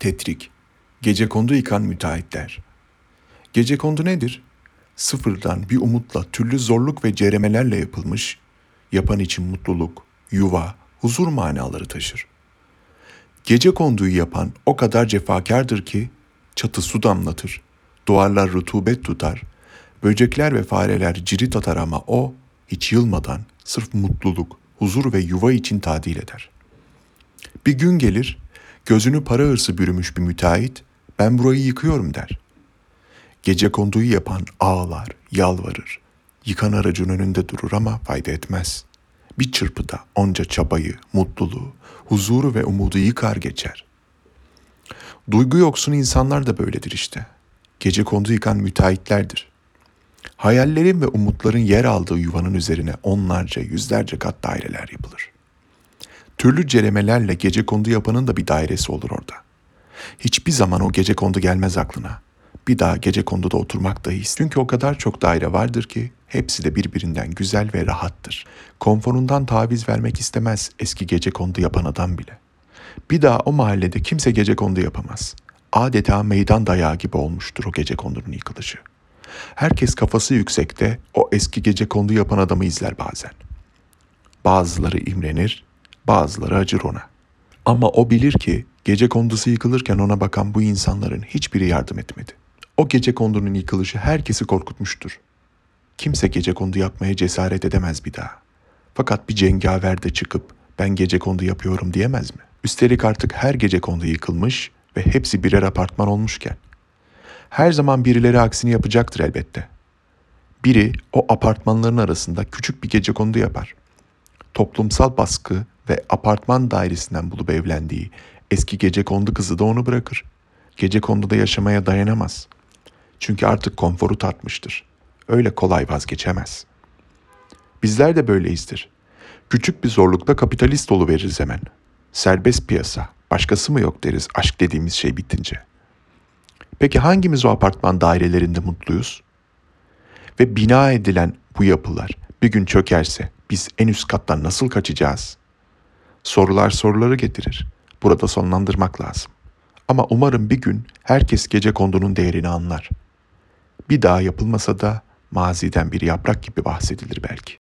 Tetrik. Gece kondu yıkan müteahhitler. Gece kondu nedir? Sıfırdan bir umutla türlü zorluk ve ceremelerle yapılmış, yapan için mutluluk, yuva, huzur manaları taşır. Gece konduyu yapan o kadar cefakardır ki çatı su damlatır, duvarlar rutubet tutar, böcekler ve fareler cirit atar ama o hiç yılmadan sırf mutluluk, huzur ve yuva için tadil eder. Bir gün gelir, gözünü para hırsı bürümüş bir müteahhit, ben burayı yıkıyorum der. Gece konduyu yapan ağlar, yalvarır. Yıkan aracın önünde durur ama fayda etmez. Bir çırpıda onca çabayı, mutluluğu, huzuru ve umudu yıkar geçer. Duygu yoksun insanlar da böyledir işte. Gece kondu yıkan müteahhitlerdir. Hayallerin ve umutların yer aldığı yuvanın üzerine onlarca, yüzlerce kat daireler yapılır. Türlü ceremelerle gece kondu yapanın da bir dairesi olur orada. Hiçbir zaman o gece kondu gelmez aklına. Bir daha gece konduda oturmak dahi Çünkü o kadar çok daire vardır ki hepsi de birbirinden güzel ve rahattır. Konforundan taviz vermek istemez eski gece kondu yapan adam bile. Bir daha o mahallede kimse gece kondu yapamaz. Adeta meydan dayağı gibi olmuştur o gece kondunun yıkılışı. Herkes kafası yüksekte o eski gece kondu yapan adamı izler bazen. Bazıları imrenir, bazıları acır ona. Ama o bilir ki gece kondusu yıkılırken ona bakan bu insanların hiçbiri yardım etmedi. O gece kondunun yıkılışı herkesi korkutmuştur. Kimse gece kondu yapmaya cesaret edemez bir daha. Fakat bir cengaver de çıkıp ben gece kondu yapıyorum diyemez mi? Üstelik artık her gece kondu yıkılmış ve hepsi birer apartman olmuşken. Her zaman birileri aksini yapacaktır elbette. Biri o apartmanların arasında küçük bir gece kondu yapar. Toplumsal baskı ve apartman dairesinden bulup evlendiği eski gece kondu kızı da onu bırakır. Gece konduda yaşamaya dayanamaz. Çünkü artık konforu tatmıştır. Öyle kolay vazgeçemez. Bizler de böyleyizdir. Küçük bir zorlukta kapitalist veririz hemen. Serbest piyasa, başkası mı yok deriz aşk dediğimiz şey bitince. Peki hangimiz o apartman dairelerinde mutluyuz? Ve bina edilen bu yapılar bir gün çökerse biz en üst kattan nasıl kaçacağız? Sorular soruları getirir. Burada sonlandırmak lazım. Ama umarım bir gün herkes gece kondunun değerini anlar. Bir daha yapılmasa da maziden bir yaprak gibi bahsedilir belki.